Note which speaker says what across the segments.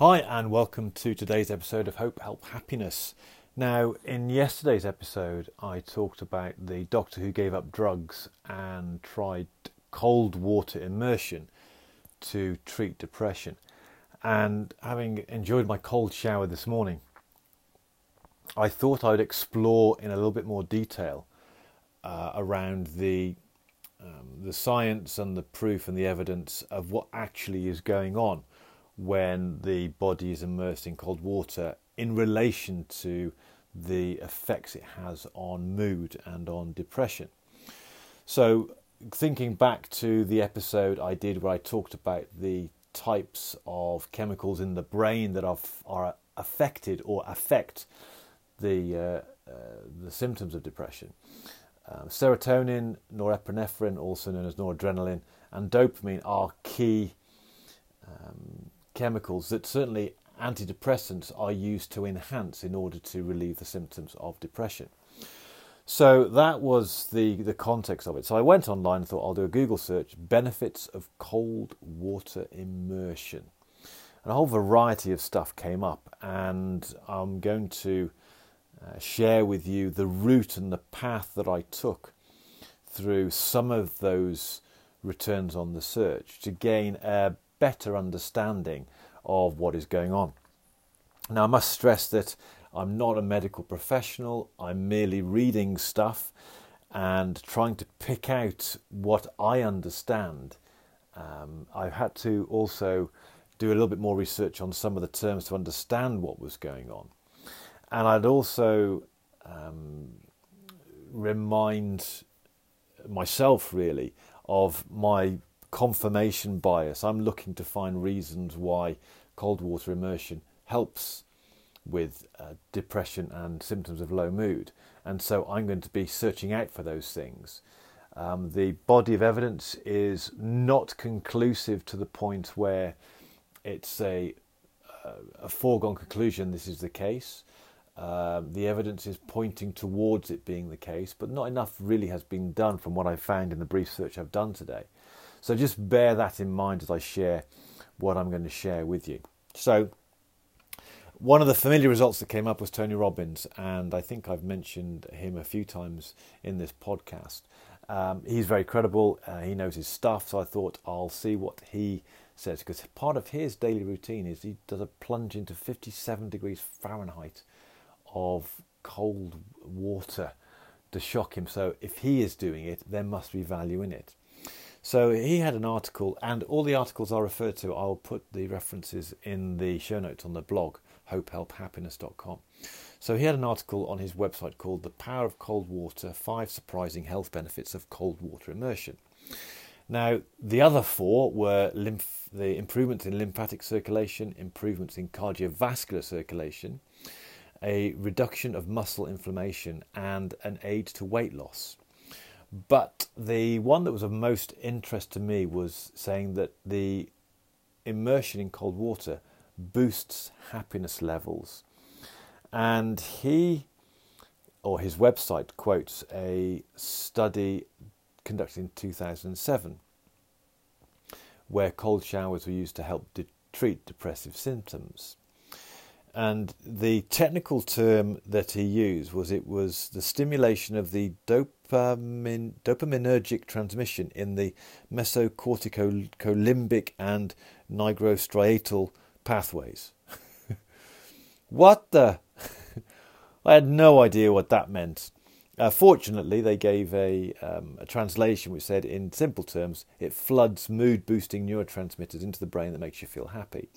Speaker 1: Hi, and welcome to today's episode of Hope, Help, Happiness. Now, in yesterday's episode, I talked about the doctor who gave up drugs and tried cold water immersion to treat depression. And having enjoyed my cold shower this morning, I thought I'd explore in a little bit more detail uh, around the um, the science and the proof and the evidence of what actually is going on when the body is immersed in cold water in relation to the effects it has on mood and on depression. So, thinking back to the episode I did where I talked about the types of chemicals in the brain that are, are affected or affect the uh, uh, the symptoms of depression. Um, serotonin, norepinephrine, also known as noradrenaline, and dopamine are key um, chemicals that certainly antidepressants are used to enhance in order to relieve the symptoms of depression. So that was the, the context of it. So I went online and thought I'll do a Google search benefits of cold water immersion. And a whole variety of stuff came up, and I'm going to uh, share with you the route and the path that I took through some of those returns on the search to gain a better understanding of what is going on. Now, I must stress that I'm not a medical professional, I'm merely reading stuff and trying to pick out what I understand. Um, I've had to also do a little bit more research on some of the terms to understand what was going on. And I'd also um, remind myself, really, of my confirmation bias. I'm looking to find reasons why cold water immersion helps with uh, depression and symptoms of low mood. And so I'm going to be searching out for those things. Um, the body of evidence is not conclusive to the point where it's a, uh, a foregone conclusion this is the case. Um, the evidence is pointing towards it being the case, but not enough really has been done from what I've found in the brief search I've done today. So just bear that in mind as I share what I'm going to share with you. So, one of the familiar results that came up was Tony Robbins, and I think I've mentioned him a few times in this podcast. Um, he's very credible, uh, he knows his stuff, so I thought I'll see what he says because part of his daily routine is he does a plunge into 57 degrees Fahrenheit of cold water to shock him. So if he is doing it, there must be value in it. So he had an article, and all the articles I refer to, I'll put the references in the show notes on the blog, hopehelphappiness.com. So he had an article on his website called The Power of Cold Water Five Surprising Health Benefits of Cold Water Immersion. Now, the other four were lymph, the improvements in lymphatic circulation, improvements in cardiovascular circulation, a reduction of muscle inflammation, and an aid to weight loss. But the one that was of most interest to me was saying that the immersion in cold water boosts happiness levels. And he, or his website, quotes a study conducted in 2007 where cold showers were used to help de- treat depressive symptoms. And the technical term that he used was it was the stimulation of the dopamine, dopaminergic transmission in the mesocorticolimbic and nigrostriatal pathways. what the? I had no idea what that meant. Uh, fortunately, they gave a, um, a translation which said, in simple terms, it floods mood boosting neurotransmitters into the brain that makes you feel happy.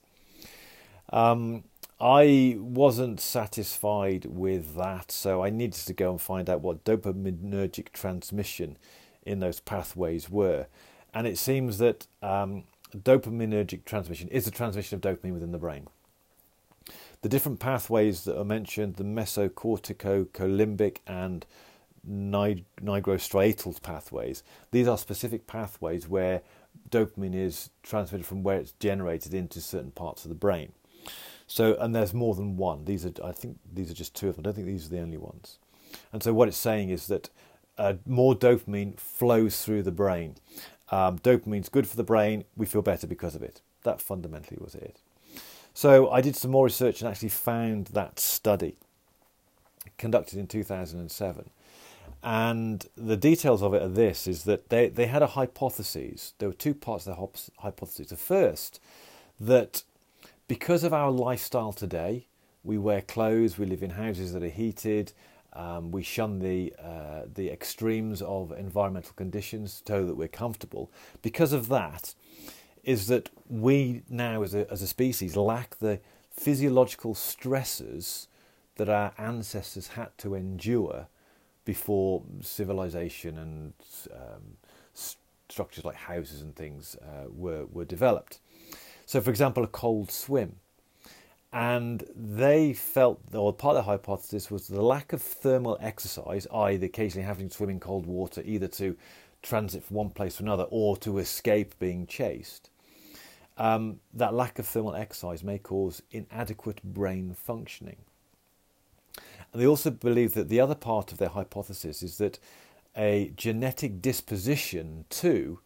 Speaker 1: Um, I wasn't satisfied with that, so I needed to go and find out what dopaminergic transmission in those pathways were. And it seems that um, dopaminergic transmission is the transmission of dopamine within the brain. The different pathways that are mentioned, the mesocorticolimbic and nigrostriatal pathways, these are specific pathways where dopamine is transmitted from where it's generated into certain parts of the brain. So, and there's more than one. These are, I think, these are just two of them. I don't think these are the only ones. And so, what it's saying is that uh, more dopamine flows through the brain. Um, dopamine's good for the brain. We feel better because of it. That fundamentally was it. So I did some more research and actually found that study conducted in 2007. And the details of it are this is that they, they had a hypothesis. There were two parts of the hypothesis. The first, that because of our lifestyle today, we wear clothes, we live in houses that are heated, um, we shun the uh, the extremes of environmental conditions so that we're comfortable. Because of that, is that we now as a, as a species lack the physiological stresses that our ancestors had to endure before civilization and um, structures like houses and things uh, were were developed. So, for example, a cold swim and they felt, or part of the hypothesis was the lack of thermal exercise, i.e., occasionally having to swim in cold water either to transit from one place to another or to escape being chased. Um, that lack of thermal exercise may cause inadequate brain functioning. And they also believe that the other part of their hypothesis is that a genetic disposition to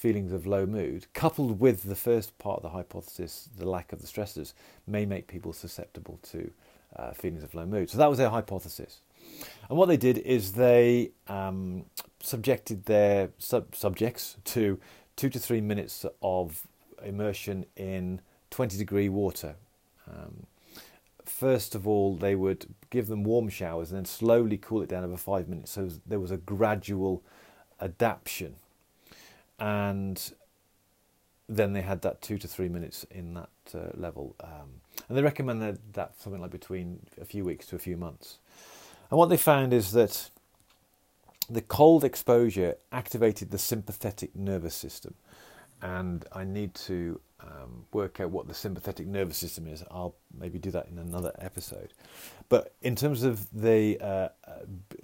Speaker 1: feelings of low mood, coupled with the first part of the hypothesis, the lack of the stressors, may make people susceptible to uh, feelings of low mood. So that was their hypothesis. And what they did is they um, subjected their sub- subjects to two to three minutes of immersion in 20 degree water. Um, first of all, they would give them warm showers and then slowly cool it down over five minutes. So there was a gradual adaptation and then they had that two to three minutes in that uh, level. Um, and they recommended that something like between a few weeks to a few months. And what they found is that the cold exposure activated the sympathetic nervous system. And I need to um, work out what the sympathetic nervous system is. I'll maybe do that in another episode. But in terms of the uh, uh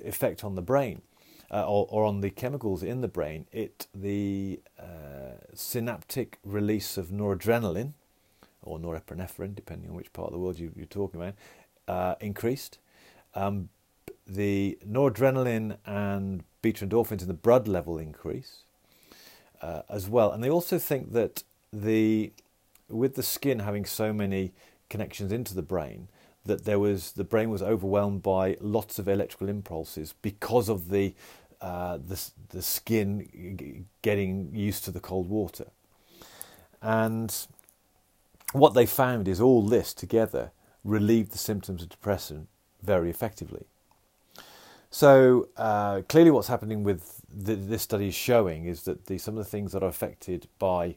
Speaker 1: effect on the brain, uh, or, or, on the chemicals in the brain, it the uh, synaptic release of noradrenaline or norepinephrine, depending on which part of the world you, are talking about, uh, increased. Um, the noradrenaline and beta endorphins in the blood level increase uh, as well, and they also think that the with the skin having so many connections into the brain, that there was the brain was overwhelmed by lots of electrical impulses because of the uh, the the skin getting used to the cold water, and what they found is all this together relieved the symptoms of depression very effectively. So uh, clearly, what's happening with the, this study is showing is that the, some of the things that are affected by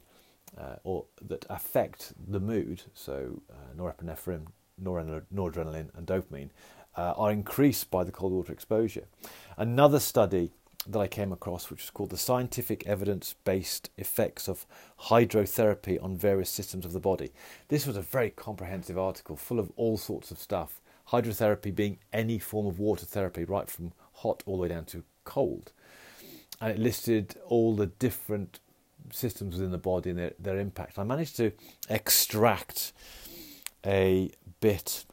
Speaker 1: uh, or that affect the mood, so uh, norepinephrine, noradrenaline, and dopamine, uh, are increased by the cold water exposure. Another study that I came across, which was called The Scientific Evidence Based Effects of Hydrotherapy on Various Systems of the Body. This was a very comprehensive article full of all sorts of stuff. Hydrotherapy being any form of water therapy, right from hot all the way down to cold. And it listed all the different systems within the body and their, their impact. I managed to extract a bit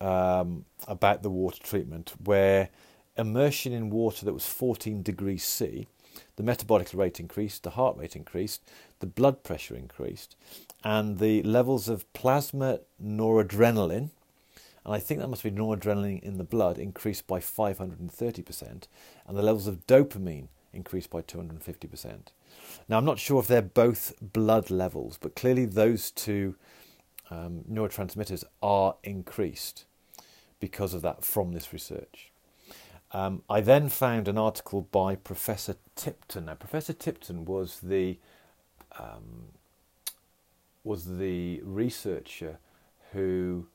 Speaker 1: um, about the water treatment where immersion in water that was 14 degrees C, the metabolic rate increased, the heart rate increased, the blood pressure increased, and the levels of plasma noradrenaline, and I think that must be noradrenaline in the blood, increased by 530%, and the levels of dopamine increased by 250%. Now, I'm not sure if they're both blood levels, but clearly those two um, neurotransmitters are increased because of that from this research. Um, I then found an article by Professor Tipton. Now, Professor Tipton was the um, was the researcher who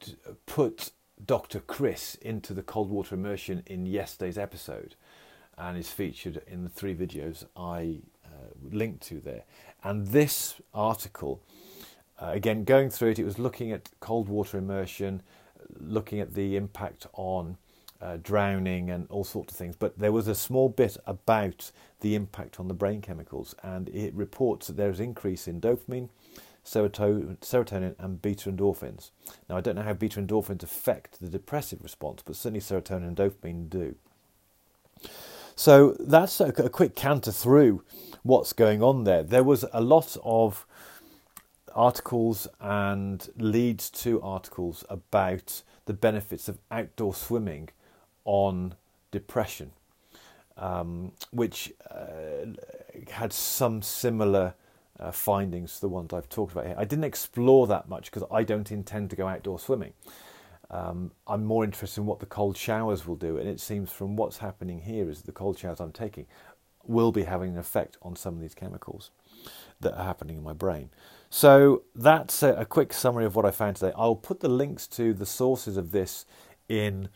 Speaker 1: d- put Dr. Chris into the cold water immersion in yesterday's episode, and is featured in the three videos I uh, linked to there. And this article, uh, again, going through it, it was looking at cold water immersion looking at the impact on uh, drowning and all sorts of things. But there was a small bit about the impact on the brain chemicals, and it reports that there is increase in dopamine, serotonin, and beta endorphins. Now, I don't know how beta endorphins affect the depressive response, but certainly serotonin and dopamine do. So that's a, a quick canter through what's going on there. There was a lot of articles and leads to articles about the benefits of outdoor swimming on depression, um, which uh, had some similar uh, findings to the ones I've talked about here. I didn't explore that much because I don't intend to go outdoor swimming. Um, I'm more interested in what the cold showers will do, and it seems from what's happening here is the cold showers I'm taking will be having an effect on some of these chemicals that are happening in my brain. So that's a, a quick summary of what I found today. I'll put the links to the sources of this in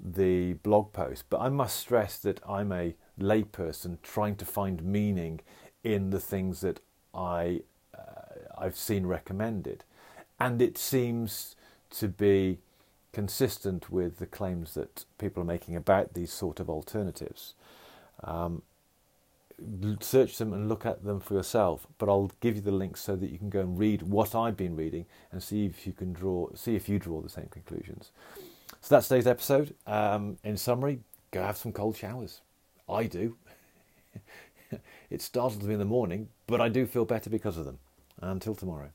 Speaker 1: the blog post, but I must stress that I'm a layperson trying to find meaning in the things that I uh, I've seen recommended, and it seems to be consistent with the claims that people are making about these sort of alternatives. Um, search them and look at them for yourself. But I'll give you the links so that you can go and read what I've been reading and see if you can draw, see if you draw the same conclusions. So that's today's episode. Um, in summary, go have some cold showers. I do. it startles me in the morning, but I do feel better because of them. Until tomorrow.